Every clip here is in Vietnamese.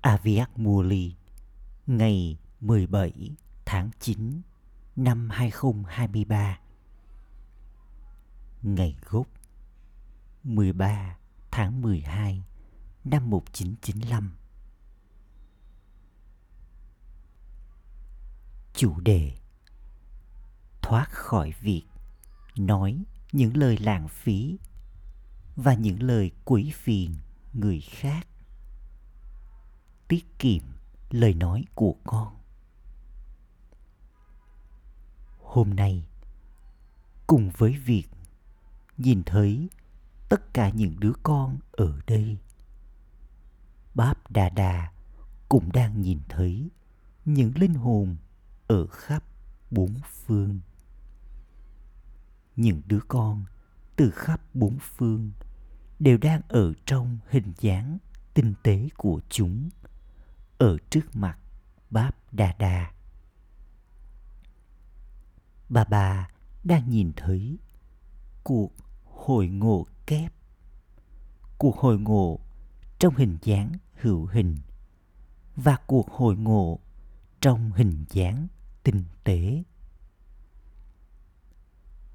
Aviak Muli, ngày 17 tháng 9 năm 2023 Ngày gốc 13 tháng 12 năm 1995 Chủ đề, Thoát khỏi việc nói những lời lãng phí và những lời quấy phiền người khác tiết kiệm lời nói của con. Hôm nay, cùng với việc nhìn thấy tất cả những đứa con ở đây, báp đà đà cũng đang nhìn thấy những linh hồn ở khắp bốn phương. Những đứa con từ khắp bốn phương đều đang ở trong hình dáng tinh tế của chúng ở trước mặt báp đà đà bà bà đang nhìn thấy cuộc hồi ngộ kép. Cuộc hồi ngộ trong hình dáng hữu hình và cuộc hồi ngộ trong hình dáng tinh tế.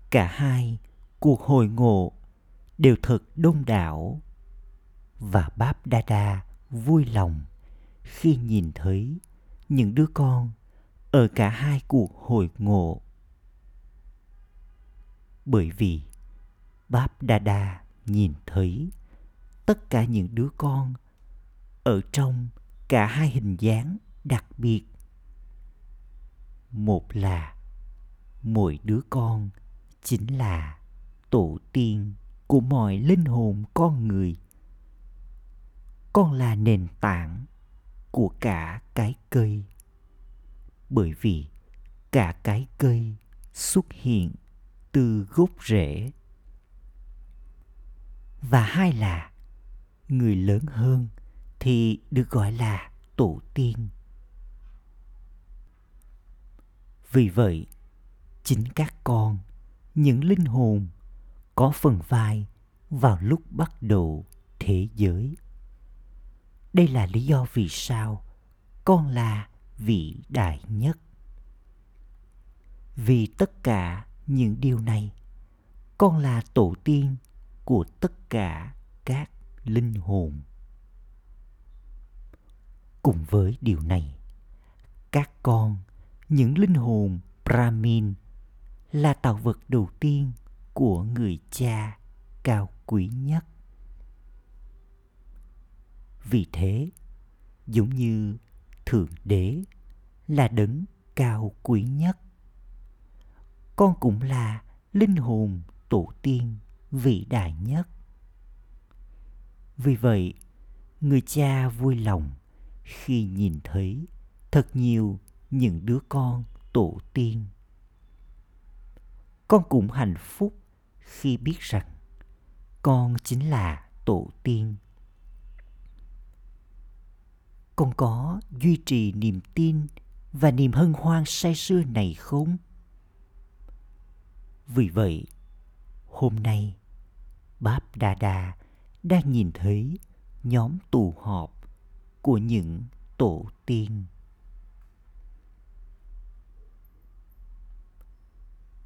Cả hai cuộc hồi ngộ đều thật đông đảo và báp đa đa vui lòng khi nhìn thấy những đứa con ở cả hai cuộc hồi ngộ. Bởi vì báp đa đa nhìn thấy tất cả những đứa con ở trong cả hai hình dáng đặc biệt. Một là mỗi đứa con chính là tổ tiên của mọi linh hồn con người. Con là nền tảng của cả cái cây. Bởi vì cả cái cây xuất hiện từ gốc rễ. Và hai là người lớn hơn thì được gọi là tổ tiên. Vì vậy, chính các con, những linh hồn có phần vai vào lúc bắt đầu thế giới đây là lý do vì sao con là vị đại nhất. Vì tất cả những điều này, con là tổ tiên của tất cả các linh hồn. Cùng với điều này, các con, những linh hồn brahmin, là tạo vật đầu tiên của người cha cao quý nhất vì thế, giống như thượng đế là đấng cao quý nhất. Con cũng là linh hồn tổ tiên vĩ đại nhất. Vì vậy, người cha vui lòng khi nhìn thấy thật nhiều những đứa con tổ tiên. Con cũng hạnh phúc khi biết rằng con chính là tổ tiên con có duy trì niềm tin và niềm hân hoan say sưa này không? Vì vậy, hôm nay, báp đà đà đang nhìn thấy nhóm tụ họp của những tổ tiên.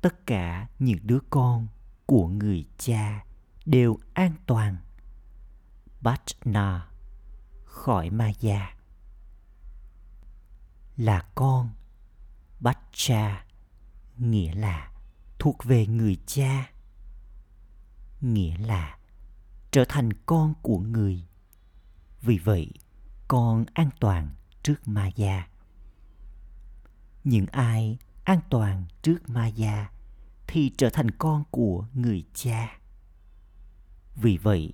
Tất cả những đứa con của người cha đều an toàn. Bát na khỏi ma già là con. Bát cha, nghĩa là thuộc về người cha. Nghĩa là trở thành con của người. Vì vậy, con an toàn trước ma gia những ai an toàn trước ma gia thì trở thành con của người cha. Vì vậy,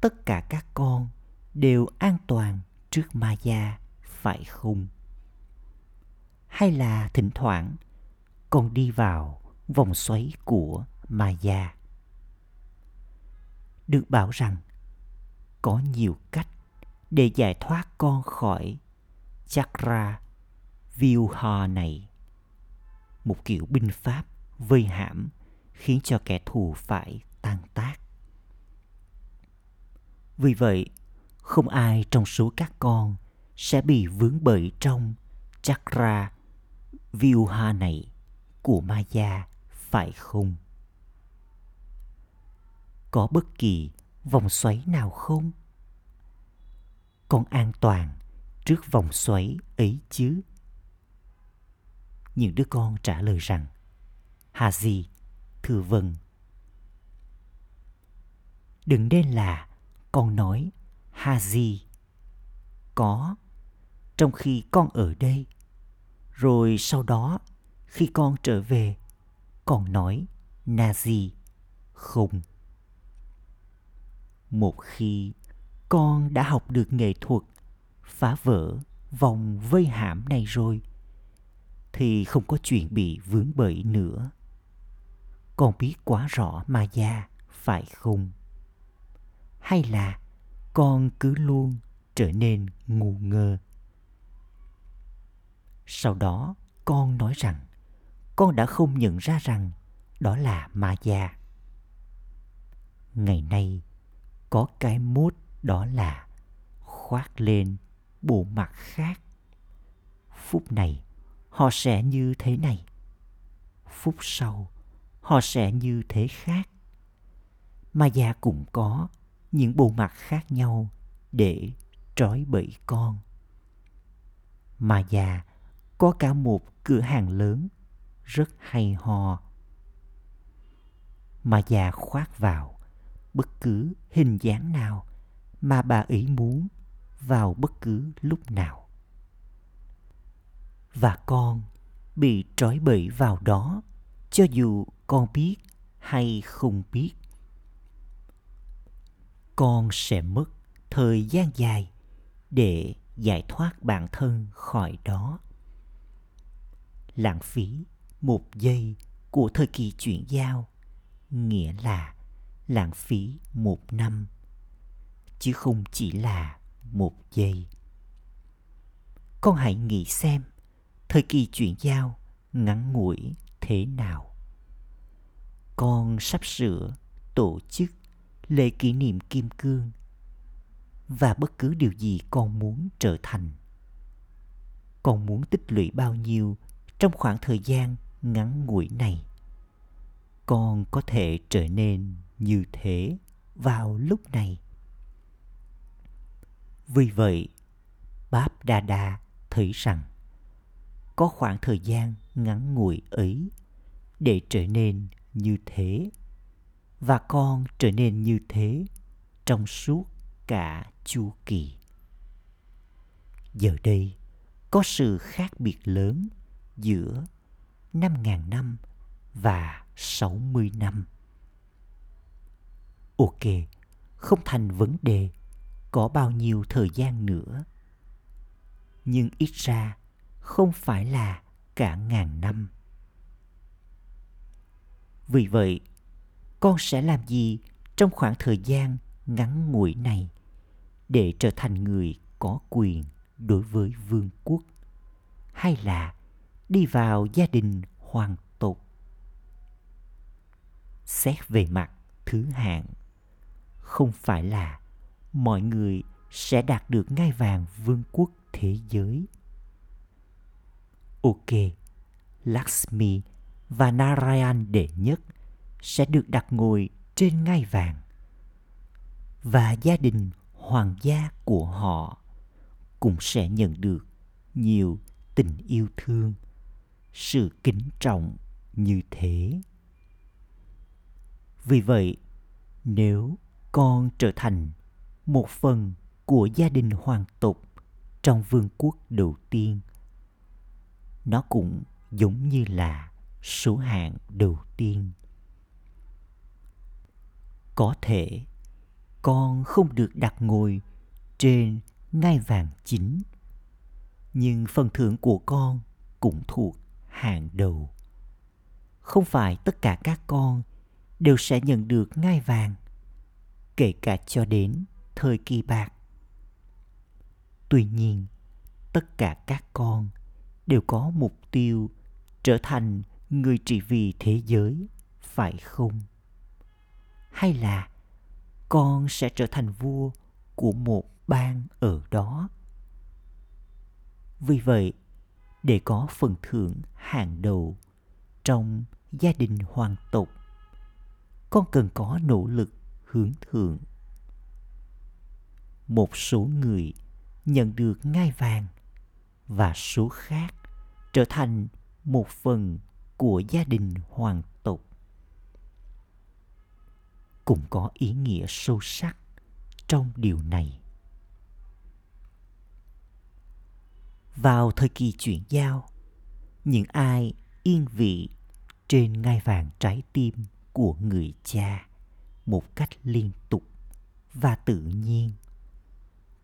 tất cả các con đều an toàn trước ma gia phải không? Hay là thỉnh thoảng con đi vào vòng xoáy của ma gia được bảo rằng có nhiều cách để giải thoát con khỏi chakra viuha này. Một kiểu binh pháp vây hãm khiến cho kẻ thù phải tan tác. Vì vậy, không ai trong số các con sẽ bị vướng bởi trong chakra Vyuha này của Maya phải không? Có bất kỳ vòng xoáy nào không? Con an toàn trước vòng xoáy ấy chứ? Những đứa con trả lời rằng Hà gì? Thưa vâng. Đừng nên là con nói Hà gì? Có, trong khi con ở đây. Rồi sau đó, khi con trở về, còn nói Nazi không. Một khi con đã học được nghệ thuật phá vỡ vòng vây hãm này rồi thì không có chuyện bị vướng bẫy nữa. Con biết quá rõ mà gia phải không? Hay là con cứ luôn trở nên ngu ngơ? Sau đó, con nói rằng, con đã không nhận ra rằng đó là ma già. ngày nay, có cái mốt đó là khoác lên bộ mặt khác. Phút này, họ sẽ như thế này. Phút sau, họ sẽ như thế khác. Ma già cũng có những bộ mặt khác nhau để trói bẫy con. Ma già có cả một cửa hàng lớn, rất hay ho. Mà già khoác vào, bất cứ hình dáng nào mà bà ấy muốn vào bất cứ lúc nào. Và con bị trói bẫy vào đó, cho dù con biết hay không biết. Con sẽ mất thời gian dài để giải thoát bản thân khỏi đó lãng phí một giây của thời kỳ chuyển giao. Nghĩa là lãng phí một năm, chứ không chỉ là một giây. Con hãy nghĩ xem thời kỳ chuyển giao ngắn ngủi thế nào. Con sắp sửa tổ chức lễ kỷ niệm kim cương và bất cứ điều gì con muốn trở thành. Con muốn tích lũy bao nhiêu trong khoảng thời gian ngắn ngủi này, con có thể trở nên như thế vào lúc này. Vì vậy, báp đa đa thấy rằng có khoảng thời gian ngắn ngủi ấy để trở nên như thế và con trở nên như thế trong suốt cả chu kỳ. Giờ đây có sự khác biệt lớn giữa 5.000 năm và 60 năm. Ok, không thành vấn đề có bao nhiêu thời gian nữa. Nhưng ít ra không phải là cả ngàn năm. Vì vậy, con sẽ làm gì trong khoảng thời gian ngắn ngủi này để trở thành người có quyền đối với vương quốc hay là đi vào gia đình hoàng tộc xét về mặt thứ hạng, không phải là mọi người sẽ đạt được ngai vàng vương quốc thế giới. Ok, lakshmi và narayan đệ nhất sẽ được đặt ngồi trên ngai vàng và gia đình hoàng gia của họ cũng sẽ nhận được nhiều tình yêu thương sự kính trọng như thế. Vì vậy, nếu con trở thành một phần của gia đình hoàng tộc trong vương quốc đầu tiên, nó cũng giống như là số hạng đầu tiên. Có thể con không được đặt ngồi trên ngai vàng chính, nhưng phần thưởng của con cũng thuộc hàng đầu. Không phải tất cả các con đều sẽ nhận được ngai vàng, kể cả cho đến thời kỳ bạc. Tuy nhiên, tất cả các con đều có mục tiêu trở thành người trị vì thế giới, phải không? Hay là con sẽ trở thành vua của một bang ở đó? Vì vậy để có phần thưởng hàng đầu trong gia đình hoàng tộc. Con cần có nỗ lực hướng thượng một số người nhận được ngai vàng và số khác trở thành một phần của gia đình hoàng tộc. Cũng có ý nghĩa sâu sắc trong điều này. Vào thời kỳ chuyển giao, những ai yên vị trên ngai vàng trái tim của người cha một cách liên tục và tự nhiên,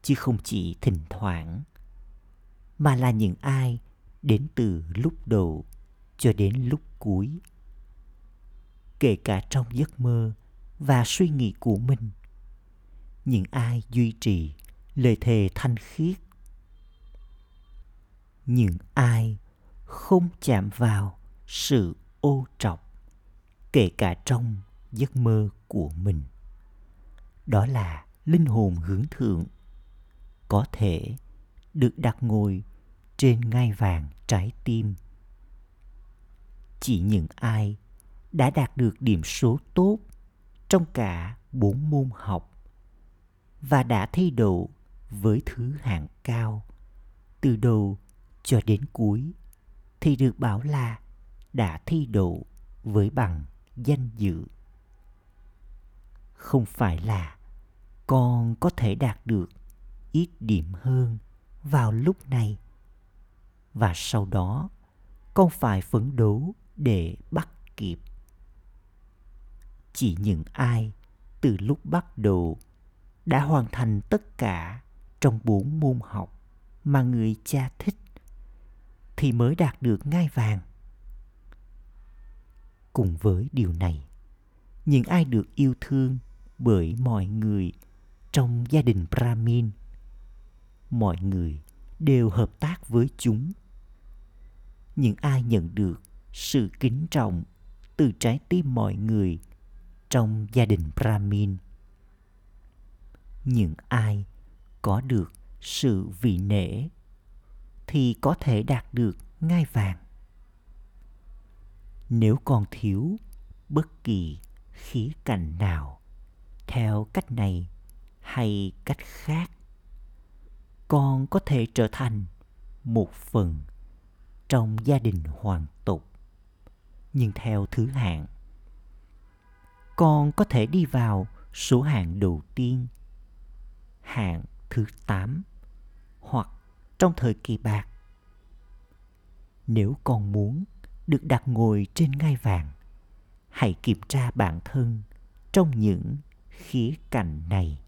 chứ không chỉ thỉnh thoảng, mà là những ai đến từ lúc đầu cho đến lúc cuối. Kể cả trong giấc mơ và suy nghĩ của mình, những ai duy trì lời thề thanh khiết những ai không chạm vào sự ô trọc, kể cả trong giấc mơ của mình? Đó là linh hồn hướng thượng, có thể được đặt ngồi trên ngai vàng trái tim. Chỉ những ai đã đạt được điểm số tốt trong cả bốn môn học và đã thi đậu với thứ hạng cao, từ đầu cho đến cuối, thì được bảo là đã thi đậu với bằng danh dự. Không phải là con có thể đạt được ít điểm hơn vào lúc này. Và sau đó, con phải phấn đấu để bắt kịp. Chỉ những ai từ lúc bắt đầu đã hoàn thành tất cả trong bốn môn học mà người cha thích thì mới đạt được ngai vàng. Cùng với điều này, những ai được yêu thương bởi mọi người trong gia đình brahmin, mọi người đều hợp tác với chúng. Những ai nhận được sự kính trọng từ trái tim mọi người trong gia đình brahmin, những ai có được sự vị nể thì có thể đạt được ngai vàng. Nếu còn thiếu bất kỳ khía cạnh nào theo cách này hay cách khác, con có thể trở thành một phần trong gia đình hoàng tục nhưng theo thứ hạng, con có thể đi vào số hạng đầu tiên, hạng thứ 8 trong thời kỳ bạc nếu con muốn được đặt ngồi trên ngai vàng, hãy kiểm tra bản thân trong những khía cạnh này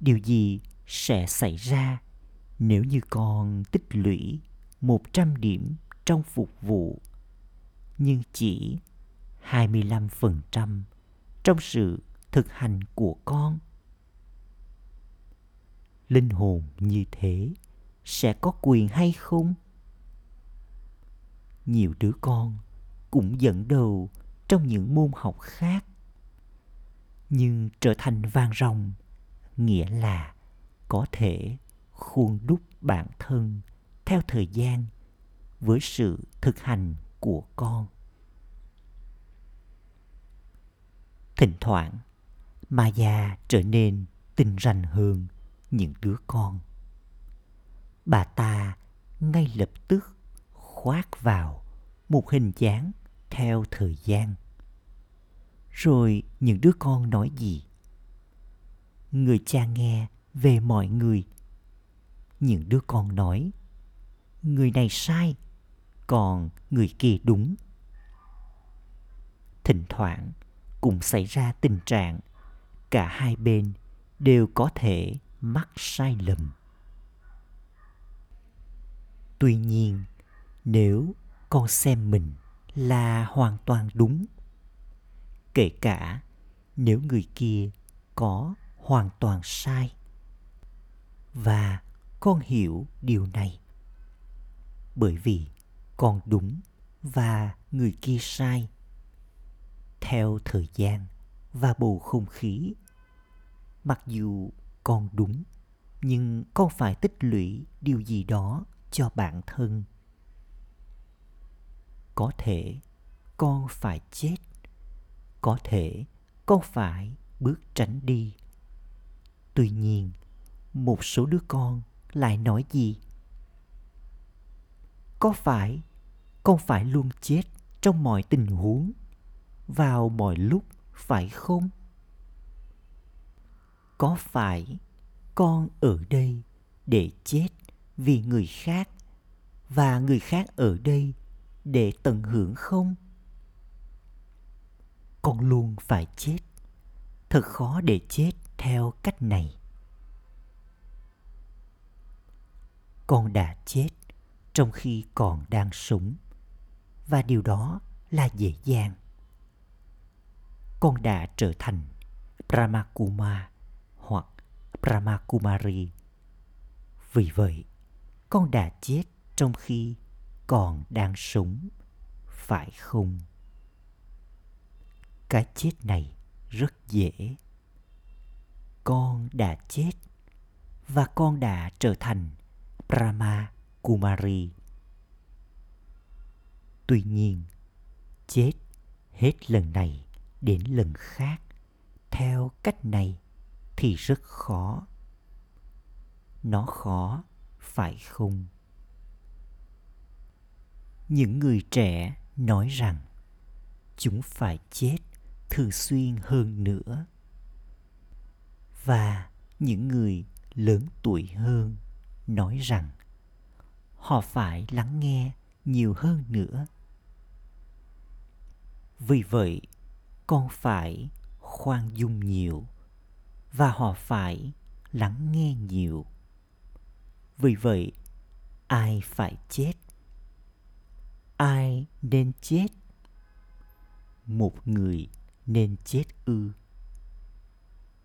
điều gì sẽ xảy ra nếu như con tích lũy 100 điểm trong phục vụ nhưng chỉ 25% trong sự thực hành của con. Linh hồn như thế sẽ có quyền hay không? Nhiều đứa con cũng dẫn đầu trong những môn học khác, nhưng trở thành vang rồng nghĩa là có thể khuôn đúc bản thân theo thời gian với sự thực hành của con thỉnh thoảng, maya trở nên tinh ranh hơn những đứa con. Bà ta ngay lập tức khoác vào một hình dáng theo thời gian. Rồi những đứa con nói gì? Người cha nghe về mọi người. Những đứa con nói, người này sai, còn người kia đúng. Thỉnh thoảng cũng xảy ra tình trạng cả hai bên đều có thể mắc sai lầm. Tuy nhiên, nếu con xem mình là hoàn toàn đúng, kể cả nếu người kia có hoàn toàn sai, và con hiểu điều này, bởi vì con đúng và người kia sai, theo thời gian và bầu không khí, mặc dù con đúng, nhưng con phải tích lũy điều gì đó cho bản thân. Có thể con phải chết, có thể con phải bước tránh đi. Tuy nhiên, một số đứa con lại nói gì? Có phải con phải luôn chết trong mọi tình huống, vào mọi lúc, phải không? Có phải con ở đây để chết vì người khác và người khác ở đây để tận hưởng không? Con luôn phải chết. Thật khó để chết theo cách này. Con đã chết trong khi còn đang sống, và điều đó là dễ dàng. Con đã trở thành brahmakuma hoặc brahmakumari. Vì vậy, con đã chết trong khi còn đang sống, phải không? Cái chết này rất dễ. Con đã chết và con đã trở thành brahma kumari tuy nhiên, chết hết lần này đến lần khác. Theo cách này thì rất khó. Nó khó, phải không? Những người trẻ nói rằng, chúng phải chết thường xuyên hơn nữa. Và những người lớn tuổi hơn nói rằng, họ phải lắng nghe nhiều hơn nữa. Vì vậy, con phải khoan dung nhiều và họ phải lắng nghe nhiều. Vì vậy, ai phải chết? Ai nên chết? Một người nên chết ư?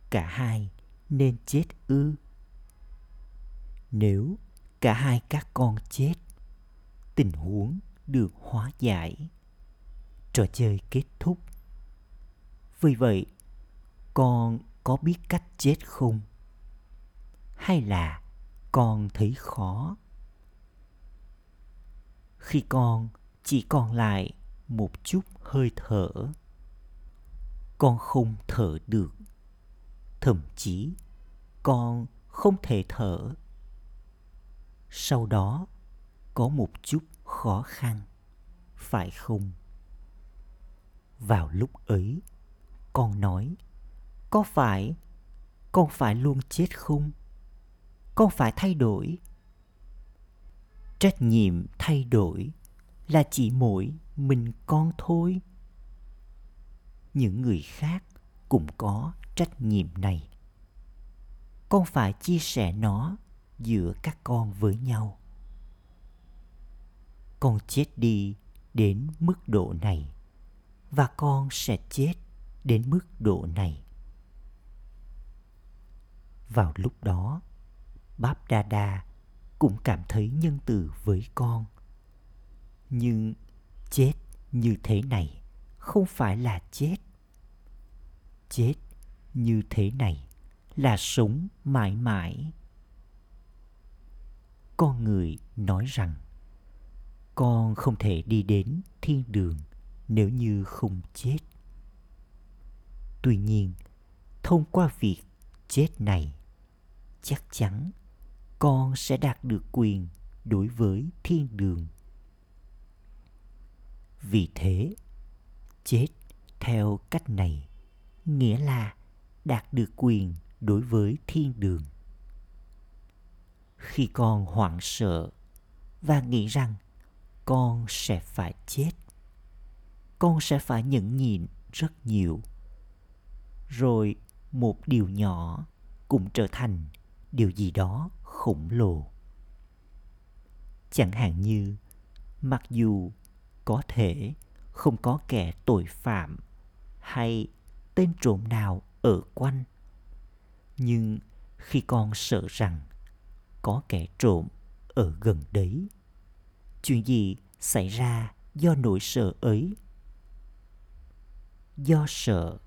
Cả hai nên chết ư? Nếu cả hai các con chết, tình huống được hóa giải. Trò chơi kết thúc. Vì vậy, con có biết cách chết không? Hay là con thấy khó? Khi con chỉ còn lại một chút hơi thở, con không thở được. Thậm chí con không thể thở. Sau đó có một chút khó khăn, phải không? Vào lúc ấy, con nói có phải con phải luôn chết không? Con phải thay đổi? Trách nhiệm thay đổi là chỉ mỗi mình con thôi. Những người khác cũng có trách nhiệm này. Con phải chia sẻ nó giữa các con với nhau. Con chết đi đến mức độ này và con sẽ chết đến mức độ này vào lúc đó, báp đa đa cũng cảm thấy nhân từ với con. Nhưng chết như thế này không phải là chết. Chết như thế này là sống mãi mãi. Con người nói rằng, con không thể đi đến thiên đường nếu như không chết. Tuy nhiên, thông qua việc chết này chắc chắn con sẽ đạt được quyền đối với thiên đường. Vì thế, chết theo cách này nghĩa là đạt được quyền đối với thiên đường. Khi con hoảng sợ và nghĩ rằng con sẽ phải chết, con sẽ phải nhẫn nhịn rất nhiều, rồi một điều nhỏ cũng trở thành điều gì đó khổng lồ. Chẳng hạn như, mặc dù có thể không có kẻ tội phạm hay tên trộm nào ở quanh, nhưng khi con sợ rằng có kẻ trộm ở gần đấy, chuyện gì xảy ra do nỗi sợ ấy? Do sợ,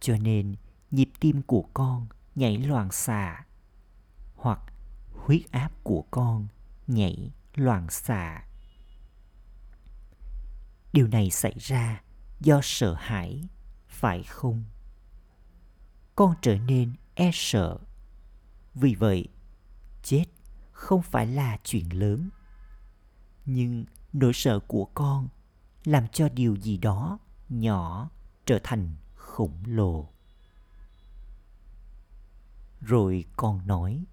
cho nên nhịp tim của con nhảy loạn xạ hoặc huyết áp của con nhảy loạn xạ. Điều này xảy ra do sợ hãi, phải không? Con trở nên e sợ. Vì vậy, chết không phải là chuyện lớn. Nhưng nỗi sợ của con làm cho điều gì đó nhỏ trở thành khổng lồ. Rồi con nói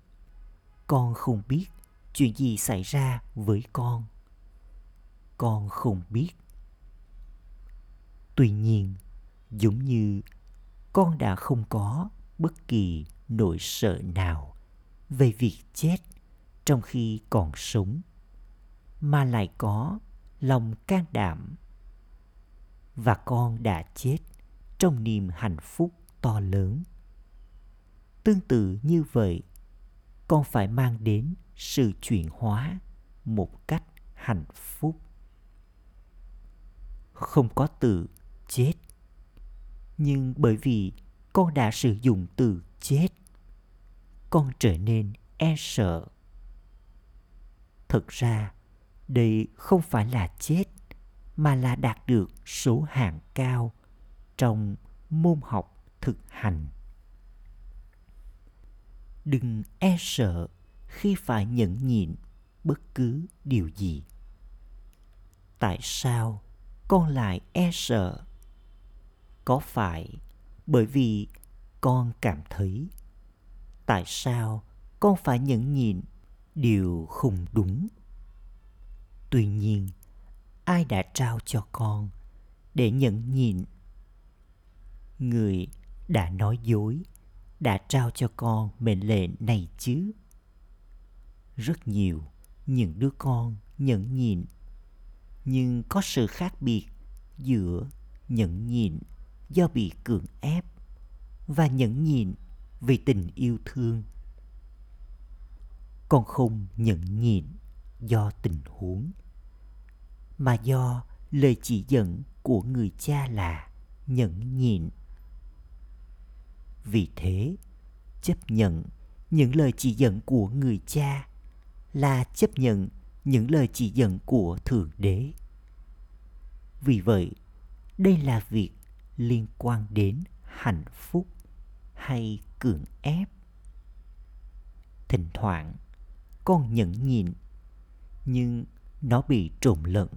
con không biết chuyện gì xảy ra với con. Con không biết. Tuy nhiên, giống như con đã không có bất kỳ nỗi sợ nào về việc chết trong khi còn sống, mà lại có lòng can đảm. Và con đã chết trong niềm hạnh phúc to lớn. Tương tự như vậy con phải mang đến sự chuyển hóa một cách hạnh phúc. Không có từ chết, nhưng bởi vì con đã sử dụng từ chết, con trở nên e sợ. Thực ra, đây không phải là chết, mà là đạt được số hạng cao trong môn học thực hành đừng e sợ khi phải nhẫn nhịn bất cứ điều gì. Tại sao con lại e sợ? Có phải bởi vì con cảm thấy? Tại sao con phải nhẫn nhịn điều không đúng? Tuy nhiên, ai đã trao cho con để nhẫn nhịn? Người đã nói dối đã trao cho con mệnh lệnh này chứ? Rất nhiều, những đứa con nhẫn nhịn. Nhưng có sự khác biệt giữa nhẫn nhịn do bị cưỡng ép và nhẫn nhịn vì tình yêu thương. Con không nhẫn nhịn do tình huống, mà do lời chỉ dẫn của người cha là nhẫn nhịn vì thế, chấp nhận những lời chỉ dẫn của người cha là chấp nhận những lời chỉ dẫn của thượng đế. Vì vậy, đây là việc liên quan đến hạnh phúc hay cưỡng ép. Thỉnh thoảng, con nhẫn nhịn, nhưng nó bị trộn lẫn.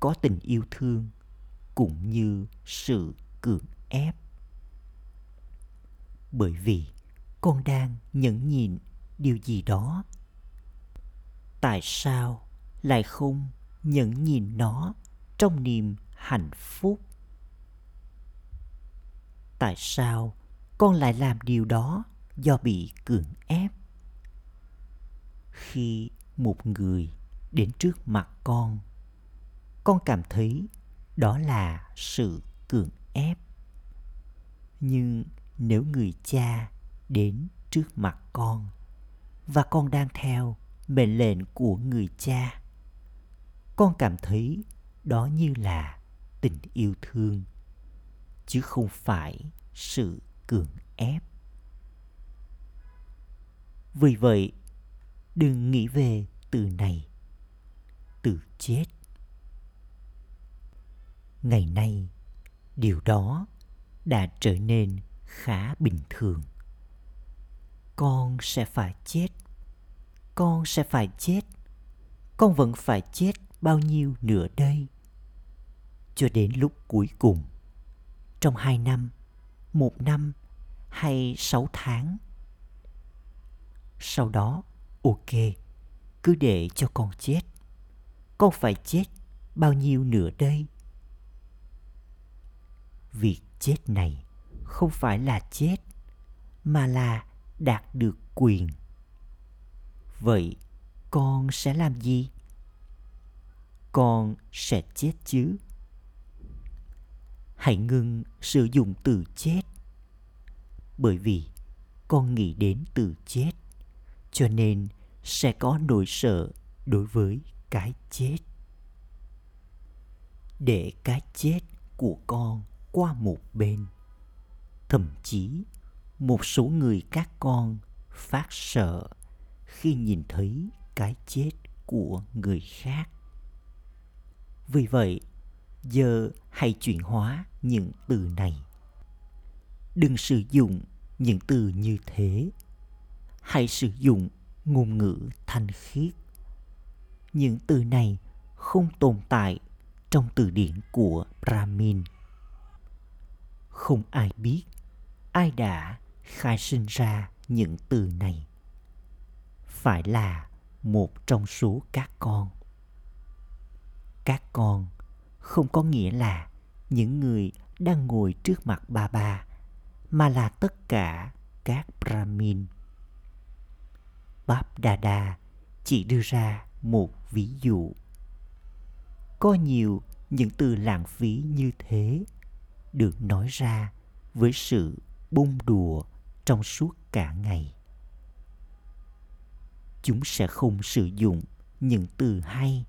Có tình yêu thương cũng như sự cưỡng ép bởi vì con đang nhẫn nhịn điều gì đó. Tại sao lại không nhẫn nhịn nó trong niềm hạnh phúc? Tại sao con lại làm điều đó do bị cưỡng ép? Khi một người đến trước mặt con con cảm thấy đó là sự cưỡng ép. Nhưng nếu người cha đến trước mặt con. Và con đang theo mệnh lệnh của người cha. Con cảm thấy đó như là tình yêu thương, chứ không phải sự cưỡng ép. Vì vậy, đừng nghĩ về từ này, từ chết. Ngày nay, điều đó đã trở nên khá bình thường. Con sẽ phải chết. Con sẽ phải chết. Con vẫn phải chết bao nhiêu nữa đây? Cho đến lúc cuối cùng. Trong hai năm, một năm hay sáu tháng. Sau đó, ok, cứ để cho con chết. Con phải chết bao nhiêu nữa đây? Việc chết này không phải là chết, mà là đạt được quyền. Vậy con sẽ làm gì? Con sẽ chết chứ? Hãy ngừng sử dụng từ chết, bởi vì con nghĩ đến từ chết, cho nên sẽ có nỗi sợ đối với cái chết. Để cái chết của con qua một bên thậm chí một số người các con phát sợ khi nhìn thấy cái chết của người khác. Vì vậy, giờ hãy chuyển hóa những từ này. Đừng sử dụng những từ như thế. Hãy sử dụng ngôn ngữ thanh khiết. Những từ này không tồn tại trong từ điển của brahmin. Không ai biết ai đã khai sinh ra những từ này? Phải là một trong số các con. Các con không có nghĩa là những người đang ngồi trước mặt ba ba, mà là tất cả các brahmin. Báp đà chỉ đưa ra một ví dụ. Có nhiều những từ lãng phí như thế được nói ra với sự bông đùa trong suốt cả ngày. Chúng sẽ không sử dụng những từ hay.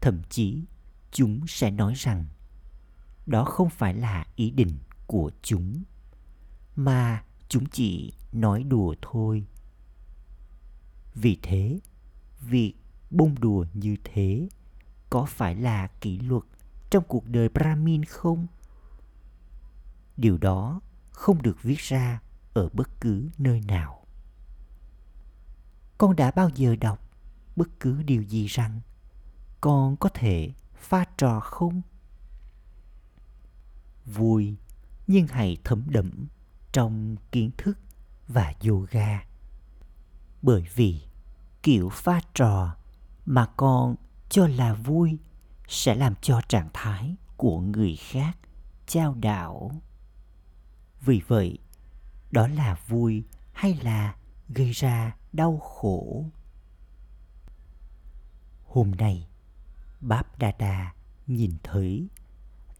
Thậm chí, chúng sẽ nói rằng, đó không phải là ý định của chúng, mà chúng chỉ nói đùa thôi. Vì thế, việc bông đùa như thế có phải là kỷ luật trong cuộc đời brahmin không? Điều đó không được viết ra ở bất cứ nơi nào. Con đã bao giờ đọc bất cứ điều gì rằng con có thể pha trò không? Vui, nhưng hãy thấm đẫm trong kiến thức và yoga. Bởi vì kiểu pha trò mà con cho là vui sẽ làm cho trạng thái của người khác trao đảo vì vậy, đó là vui hay là gây ra đau khổ? Hôm nay, báp đa đa nhìn thấy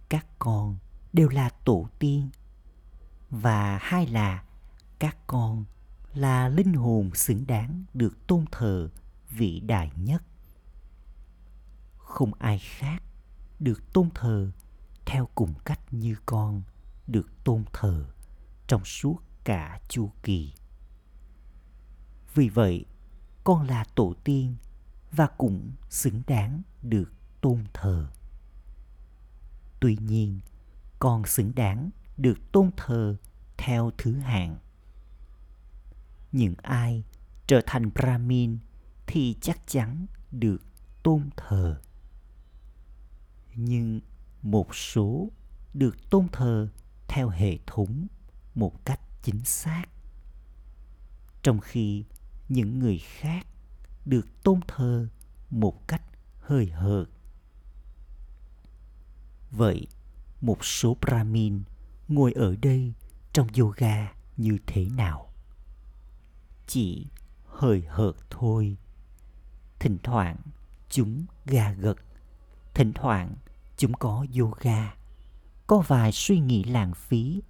các con đều là tổ tiên và hai là các con là linh hồn xứng đáng được tôn thờ vị đại nhất. Không ai khác được tôn thờ theo cùng cách như con được tôn thờ trong suốt cả chu kỳ. Vì vậy, con là tổ tiên và cũng xứng đáng được tôn thờ. Tuy nhiên, con xứng đáng được tôn thờ theo thứ hạng. Những ai trở thành brahmin thì chắc chắn được tôn thờ. Nhưng một số được tôn thờ theo hệ thống một cách chính xác. Trong khi những người khác được tôn thờ một cách hơi hợt. Vậy một số brahmin ngồi ở đây trong yoga như thế nào? Chỉ hơi hợt thôi. Thỉnh thoảng chúng gà gật, thỉnh thoảng chúng có yoga có vài suy nghĩ lãng phí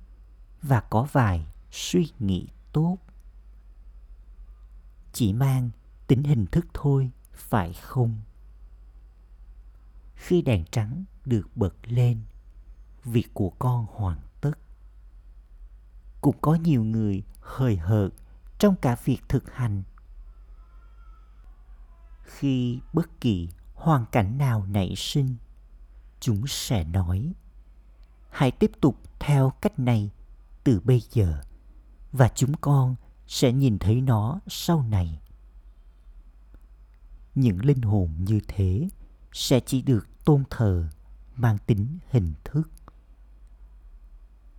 và có vài suy nghĩ tốt. Chỉ mang tính hình thức thôi, phải không? Khi đèn trắng được bật lên, việc của con hoàn tất. Cũng có nhiều người hời hợt trong cả việc thực hành. Khi bất kỳ hoàn cảnh nào nảy sinh, chúng sẽ nói hãy tiếp tục theo cách này từ bây giờ, và chúng con sẽ nhìn thấy nó sau này. Những linh hồn như thế sẽ chỉ được tôn thờ, mang tính hình thức.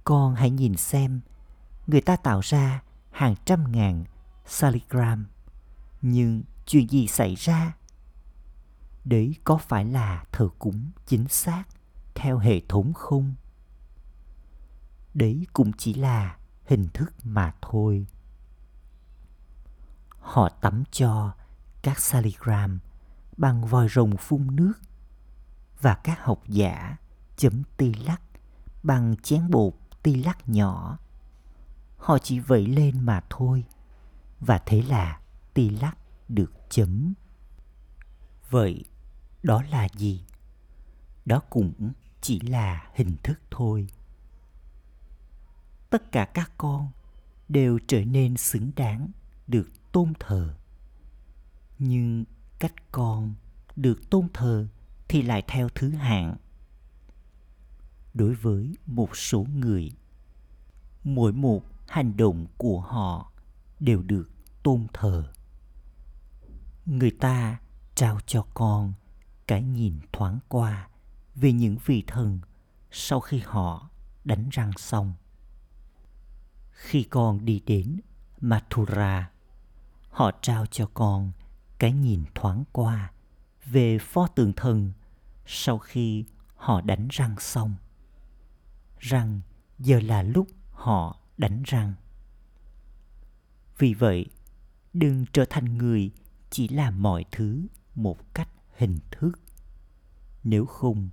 Con hãy nhìn xem, người ta tạo ra hàng trăm ngàn saligram, nhưng chuyện gì xảy ra? Đấy có phải là thờ cúng chính xác theo hệ thống không? Đấy cũng chỉ là hình thức mà thôi. Họ tắm cho các saligram bằng vòi rồng phun nước và các học giả chấm ti lắc bằng chén bột ti lắc nhỏ. Họ chỉ vẫy lên mà thôi và thế là ti lắc được chấm. Vậy đó là gì? Đó cũng chỉ là hình thức thôi tất cả các con đều trở nên xứng đáng được tôn thờ. Nhưng cách con được tôn thờ thì lại theo thứ hạng. Đối với một số người, mỗi một hành động của họ đều được tôn thờ. Người ta trao cho con cái nhìn thoáng qua về những vị thần sau khi họ đánh răng xong khi con đi đến mathura, họ trao cho con cái nhìn thoáng qua về pho tượng thần sau khi họ đánh răng xong. Rằng giờ là lúc họ đánh răng. Vì vậy, đừng trở thành người chỉ làm mọi thứ một cách hình thức. Nếu không,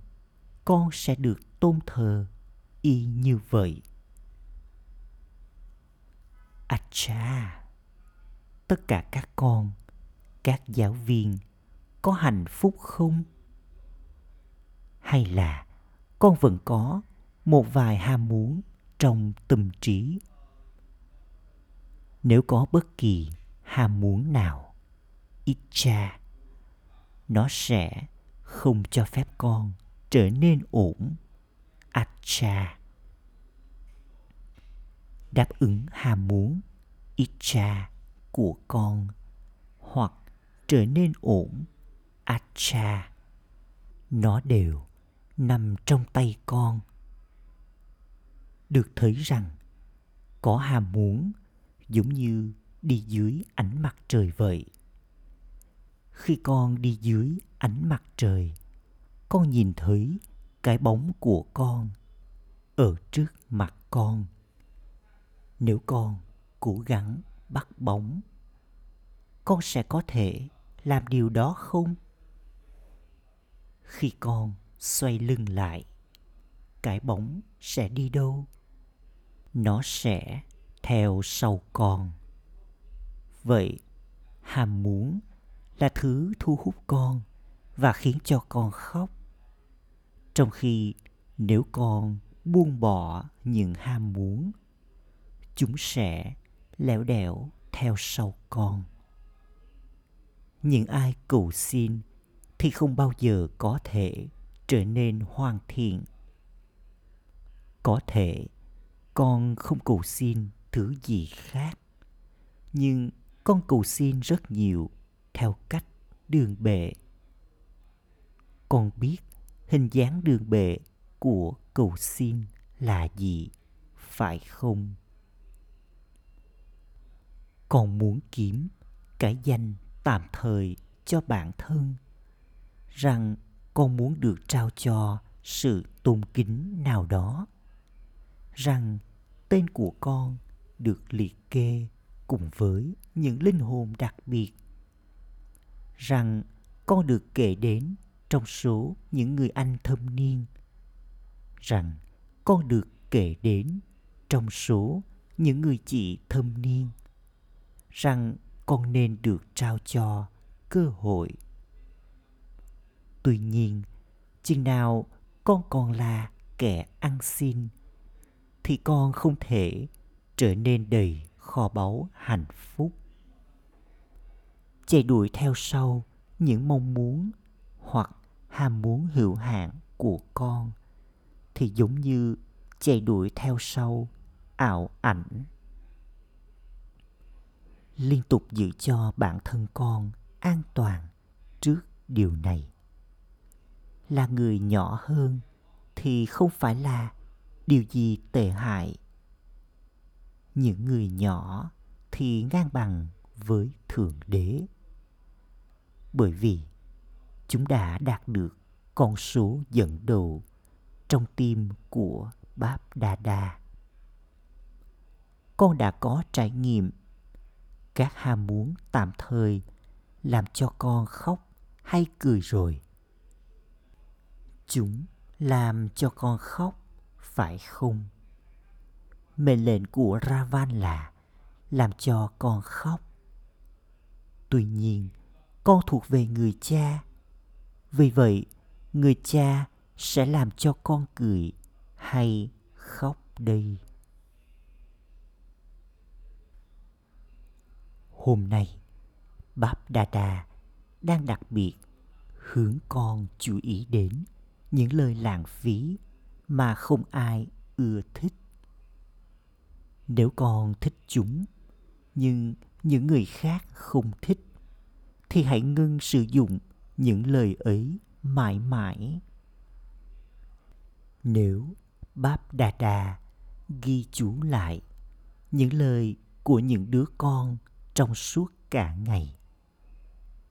con sẽ được tôn thờ y như vậy. Acha. Tất cả các con, các giáo viên có hạnh phúc không? Hay là con vẫn có một vài ham muốn trong tâm trí? Nếu có bất kỳ ham muốn nào, icha, nó sẽ không cho phép con trở nên ổn. Acha đáp ứng ham muốn icha của con, hoặc trở nên ổn, acha. Nó đều nằm trong tay con. Được thấy rằng, có ham muốn giống như đi dưới ánh mặt trời vậy. Khi con đi dưới ánh mặt trời, con nhìn thấy cái bóng của con ở trước mặt con nếu con cố gắng bắt bóng, con sẽ có thể làm điều đó không? Khi con xoay lưng lại, cái bóng sẽ đi đâu? Nó sẽ theo sau con. Vậy ham muốn là thứ thu hút con và khiến cho con khóc. Trong khi nếu con buông bỏ những ham muốn chúng sẽ lẻo đẻo theo sau con. Những ai cầu xin thì không bao giờ có thể trở nên hoàn thiện. Có thể con không cầu xin thứ gì khác, nhưng con cầu xin rất nhiều theo cách đường bệ con biết hình dáng đường bệ của cầu xin là gì, phải không? Con muốn kiếm cái danh tạm thời cho bản thân, rằng con muốn được trao cho sự tôn kính nào đó, rằng tên của con được liệt kê cùng với những linh hồn đặc biệt, rằng con được kể đến trong số những người anh thâm niên, rằng con được kể đến trong số những người chị thâm niên rằng con nên được trao cho cơ hội. Tuy nhiên, chừng nào con còn là kẻ ăn xin, thì con không thể trở nên đầy kho báu hạnh phúc. Chạy đuổi theo sau những mong muốn hoặc ham muốn hữu hạn của con thì giống như chạy đuổi theo sau ảo ảnh liên tục giữ cho bản thân con an toàn trước điều này. Là người nhỏ hơn thì không phải là điều gì tệ hại. Những người nhỏ thì ngang bằng với thượng đế. Bởi vì chúng đã đạt được con số dẫn đầu trong tim của Báp Đa Đa. Con đã có trải nghiệm các ham muốn tạm thời làm cho con khóc hay cười rồi. Chúng làm cho con khóc, phải không? Mệnh lệnh của Ravan là làm cho con khóc. Tuy nhiên, con thuộc về người cha. Vì vậy, người cha sẽ làm cho con cười hay khóc đây. Hôm nay Báp Đa Đa đang đặc biệt hướng con chú ý đến những lời lãng phí mà không ai ưa thích. Nếu con thích chúng, nhưng những người khác không thích, thì hãy ngưng sử dụng những lời ấy mãi mãi. Nếu Báp Đà Đà ghi chú lại những lời của những đứa con trong suốt cả ngày,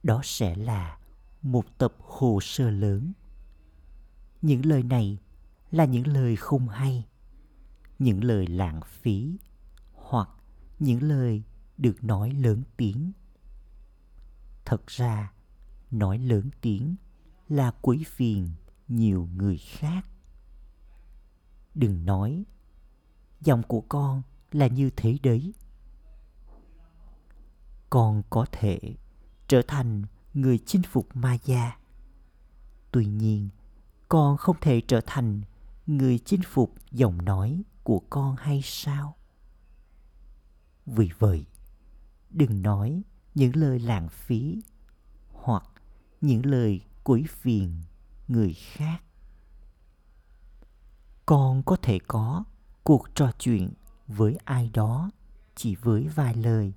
đó sẽ là một tập hồ sơ lớn. Những lời này là những lời không hay, những lời lãng phí hoặc những lời được nói lớn tiếng. Thật ra, nói lớn tiếng là quấy phiền nhiều người khác. Đừng nói, giọng của con là như thế đấy. Con có thể trở thành người chinh phục ma gia. Tuy nhiên, con không thể trở thành người chinh phục giọng nói của con hay sao? Vì vậy, đừng nói những lời lãng phí hoặc những lời quấy phiền người khác. Con có thể có cuộc trò chuyện với ai đó chỉ với vài lời.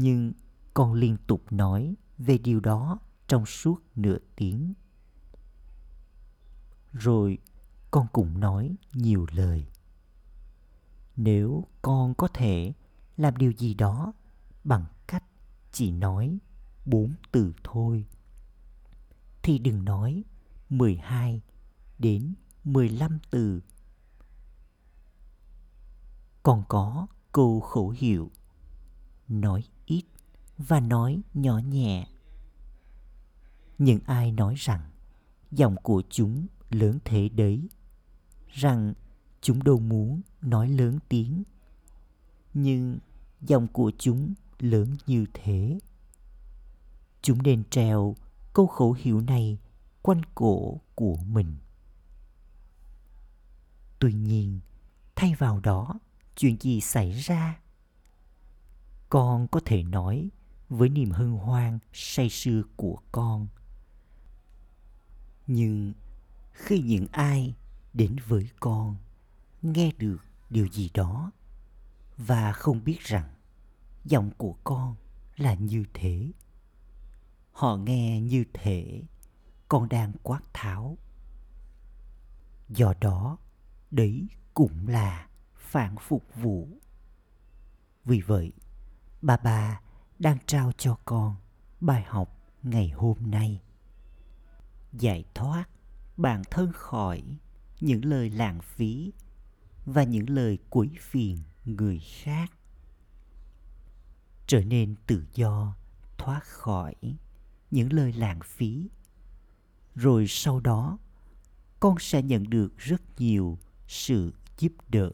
Nhưng con liên tục nói về điều đó trong suốt nửa tiếng. Rồi con cũng nói nhiều lời. Nếu con có thể làm điều gì đó bằng cách chỉ nói bốn từ thôi, thì đừng nói 12 đến 15 từ. Còn có câu khẩu hiệu nói và nói nhỏ nhẹ. Những ai nói rằng giọng của chúng lớn thế đấy, rằng chúng đâu muốn nói lớn tiếng, nhưng giọng của chúng lớn như thế. Chúng nên treo câu khẩu hiệu này quanh cổ của mình. Tuy nhiên, thay vào đó, chuyện gì xảy ra? Con có thể nói với niềm hân hoan say sưa của con. Nhưng khi những ai đến với con nghe được điều gì đó và không biết rằng giọng của con là như thế, họ nghe như thể con đang quát tháo do đó, đấy cũng là phản phục vụ vì vậy, bà bà đang trao cho con bài học ngày hôm nay. Giải thoát bản thân khỏi những lời lãng phí và những lời quấy phiền người khác. Trở nên tự do, thoát khỏi những lời lãng phí. Rồi sau đó, con sẽ nhận được rất nhiều sự giúp đỡ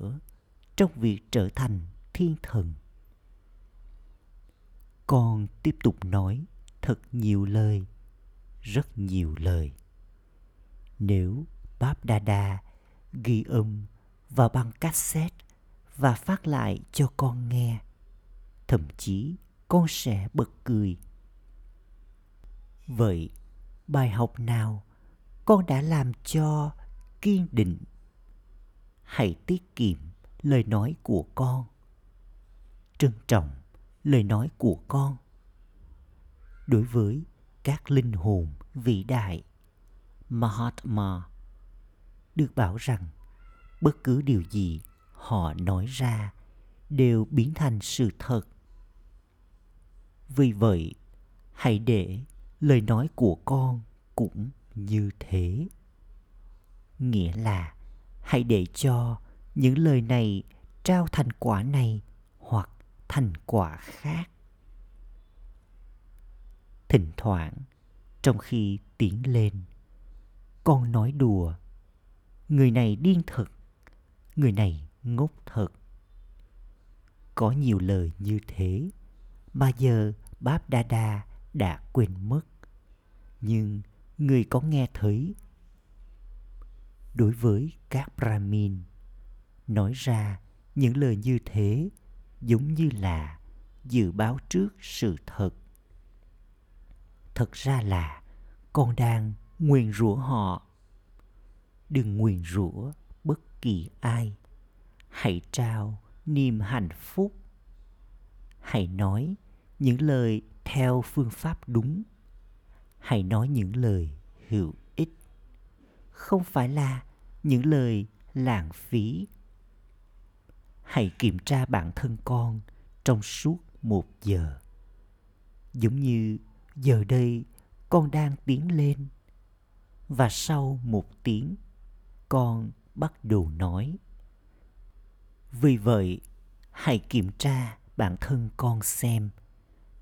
trong việc trở thành thiên thần con tiếp tục nói thật nhiều lời, rất nhiều lời. Nếu báp đa đa ghi âm vào băng cassette và phát lại cho con nghe, thậm chí con sẽ bật cười. Vậy bài học nào con đã làm cho kiên định? Hãy tiết kiệm lời nói của con. Trân trọng lời nói của con. Đối với các linh hồn vĩ đại, mahatma được bảo rằng bất cứ điều gì họ nói ra đều biến thành sự thật. Vì vậy, hãy để lời nói của con cũng như thế. Nghĩa là hãy để cho những lời này trao thành quả này thành quả khác. Thỉnh thoảng, trong khi tiến lên, con nói đùa, người này điên thật, người này ngốc thật. Có nhiều lời như thế, mà giờ báp đa đa đã quên mất. Nhưng người có nghe thấy, đối với các brahmin nói ra những lời như thế giống như là dự báo trước sự thật. Thật ra là con đang nguyền rủa họ. Đừng nguyền rủa bất kỳ ai. Hãy trao niềm hạnh phúc. Hãy nói những lời theo phương pháp đúng. Hãy nói những lời hữu ích. Không phải là những lời lãng phí hãy kiểm tra bản thân con trong suốt một giờ. Giống như giờ đây con đang tiến lên và sau một tiếng con bắt đầu nói. Vì vậy, hãy kiểm tra bản thân con xem.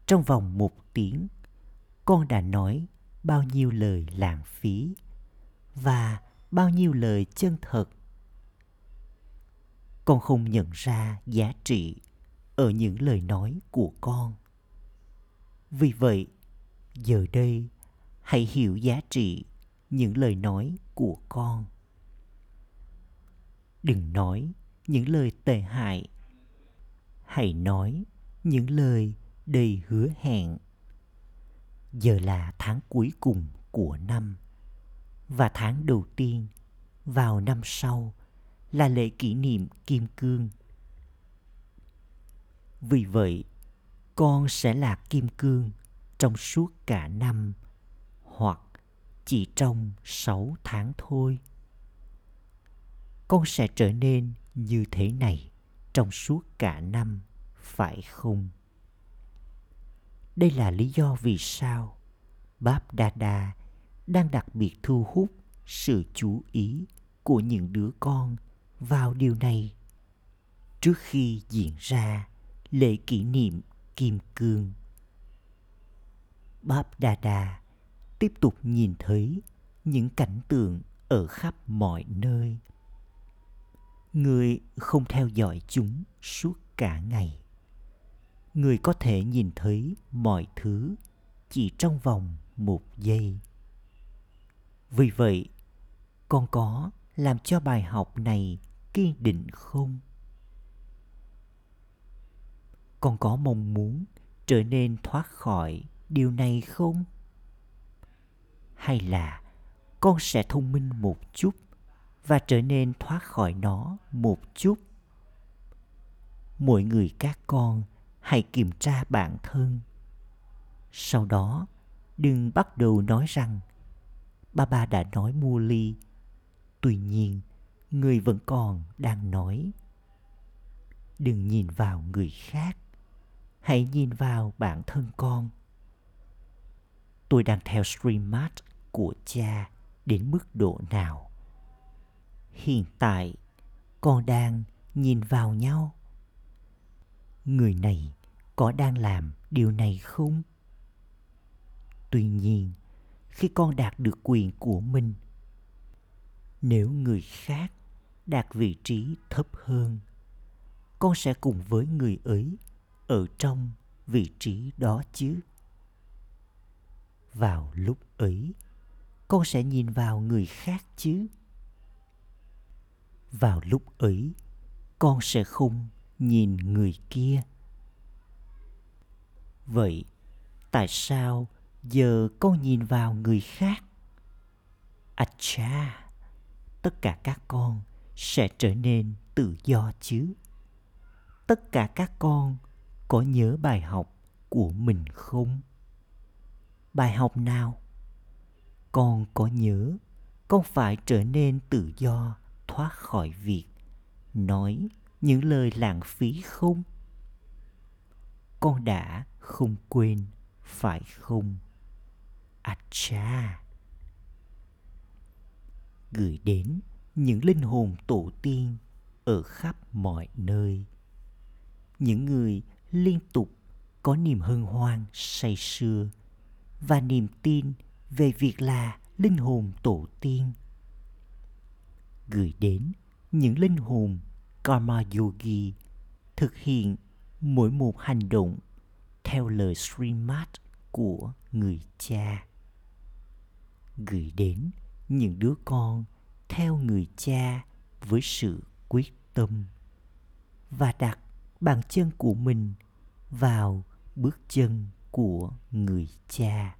Trong vòng một tiếng, con đã nói bao nhiêu lời lãng phí và bao nhiêu lời chân thật con không nhận ra giá trị ở những lời nói của con. Vì vậy, giờ đây, hãy hiểu giá trị những lời nói của con. Đừng nói những lời tệ hại. Hãy nói những lời đầy hứa hẹn. Giờ là tháng cuối cùng của năm và tháng đầu tiên vào năm sau là lễ kỷ niệm kim cương. Vì vậy, con sẽ là kim cương trong suốt cả năm hoặc chỉ trong sáu tháng thôi. Con sẽ trở nên như thế này trong suốt cả năm, phải không? Đây là lý do vì sao báp đa đang đặc biệt thu hút sự chú ý của những đứa con vào điều này. Trước khi diễn ra lễ kỷ niệm kim cương, báp đà tiếp tục nhìn thấy những cảnh tượng ở khắp mọi nơi. Người không theo dõi chúng suốt cả ngày. Người có thể nhìn thấy mọi thứ chỉ trong vòng một giây. Vì vậy, con có làm cho bài học này kiên định không? Con có mong muốn trở nên thoát khỏi điều này không? Hay là con sẽ thông minh một chút và trở nên thoát khỏi nó một chút? Mỗi người các con hãy kiểm tra bản thân. Sau đó, đừng bắt đầu nói rằng, ba ba đã nói mua ly. Tuy nhiên người vẫn còn đang nói. Đừng nhìn vào người khác, hãy nhìn vào bản thân con. Tôi đang theo streammart của cha đến mức độ nào? Hiện tại, con đang nhìn vào nhau. Người này có đang làm điều này không? Tuy nhiên, khi con đạt được quyền của mình, nếu người khác đạt vị trí thấp hơn. Con sẽ cùng với người ấy ở trong vị trí đó chứ. Vào lúc ấy, con sẽ nhìn vào người khác chứ. Vào lúc ấy, con sẽ không nhìn người kia. Vậy tại sao giờ con nhìn vào người khác? À cha tất cả các con sẽ trở nên tự do chứ. Tất cả các con có nhớ bài học của mình không? Bài học nào? Con có nhớ con phải trở nên tự do, thoát khỏi việc nói những lời lãng phí không? Con đã không quên, phải không? À cha gửi đến những linh hồn tổ tiên ở khắp mọi nơi. Những người liên tục có niềm hân hoan say sưa và niềm tin về việc là linh hồn tổ tiên. Gửi đến những linh hồn karma yogi thực hiện mỗi một hành động theo lời Srimad của người cha. Gửi đến những đứa con theo người cha với sự quyết tâm. Và đặt bàn chân của mình vào bước chân của người cha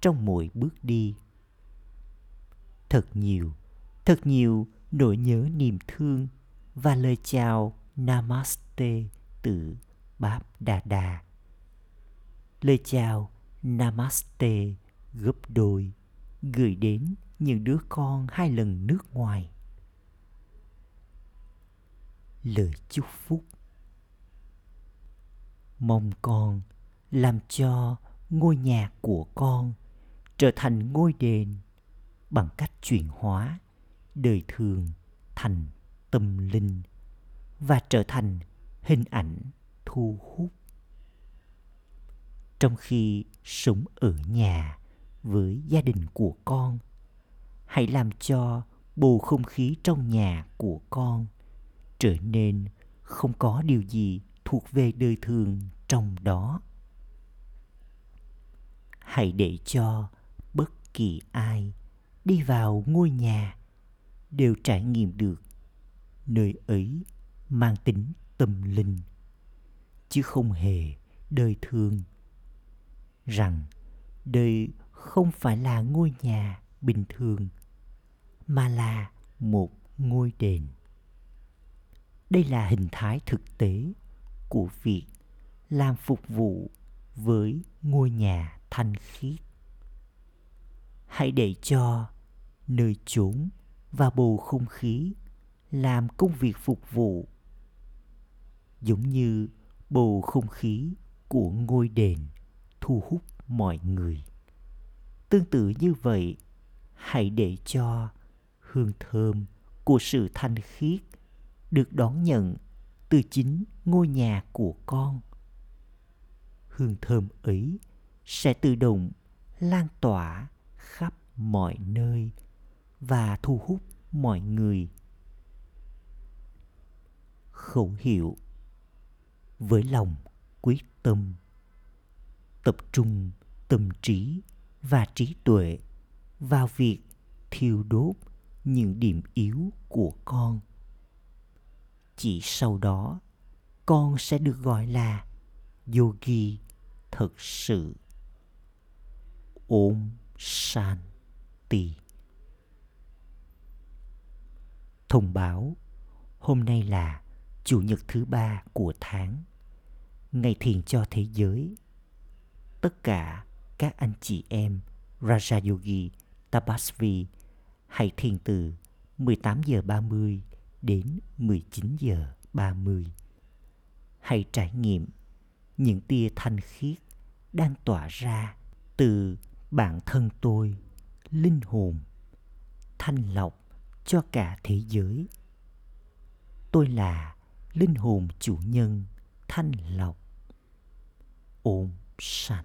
trong mỗi bước đi. Thật nhiều thật nhiều nỗi nhớ niềm thương và lời chào namaste từ báp đà đà lời chào namaste gấp đôi gửi đến những đứa con hai lần nước ngoài. Lời chúc phúc. Mong con làm cho ngôi nhà của con trở thành ngôi đền bằng cách chuyển hóa đời thường thành tâm linh và trở thành hình ảnh thu hút. Trong khi sống ở nhà với gia đình của con hãy làm cho bầu không khí trong nhà của con trở nên không có điều gì thuộc về đời thường trong đó. Hãy để cho bất kỳ ai đi vào ngôi nhà đều trải nghiệm được nơi ấy mang tính tâm linh, chứ không hề đời thường rằng đời không phải là ngôi nhà bình thường mà là một ngôi đền. Đây là hình thái thực tế của việc làm phục vụ với ngôi nhà thanh khiết. Hãy để cho nơi chốn và bầu không khí làm công việc phục vụ, giống như bầu không khí của ngôi đền thu hút mọi người. Tương tự như vậy, hãy để cho hương thơm của sự thanh khiết được đón nhận từ chính ngôi nhà của con. Hương thơm ấy sẽ tự động lan tỏa khắp mọi nơi và thu hút mọi người. Khẩu hiệu với lòng quyết tâm, tập trung tâm trí và trí tuệ vào việc thiêu đốt những điểm yếu của con. Chỉ sau đó, con sẽ được gọi là yogi thực sự. Ôm shanti. Thông báo, hôm nay là chủ nhật thứ ba của tháng. Ngày thiền cho thế giới. Tất cả các anh chị em Raja Yogi Tapasvi hãy thiền từ 18 giờ 30 đến 19 giờ 30. Hãy trải nghiệm những tia thanh khiết đang tỏa ra từ bản thân tôi, linh hồn, thanh lọc cho cả thế giới. Tôi là linh hồn chủ nhân thanh lọc. Ôm sạch.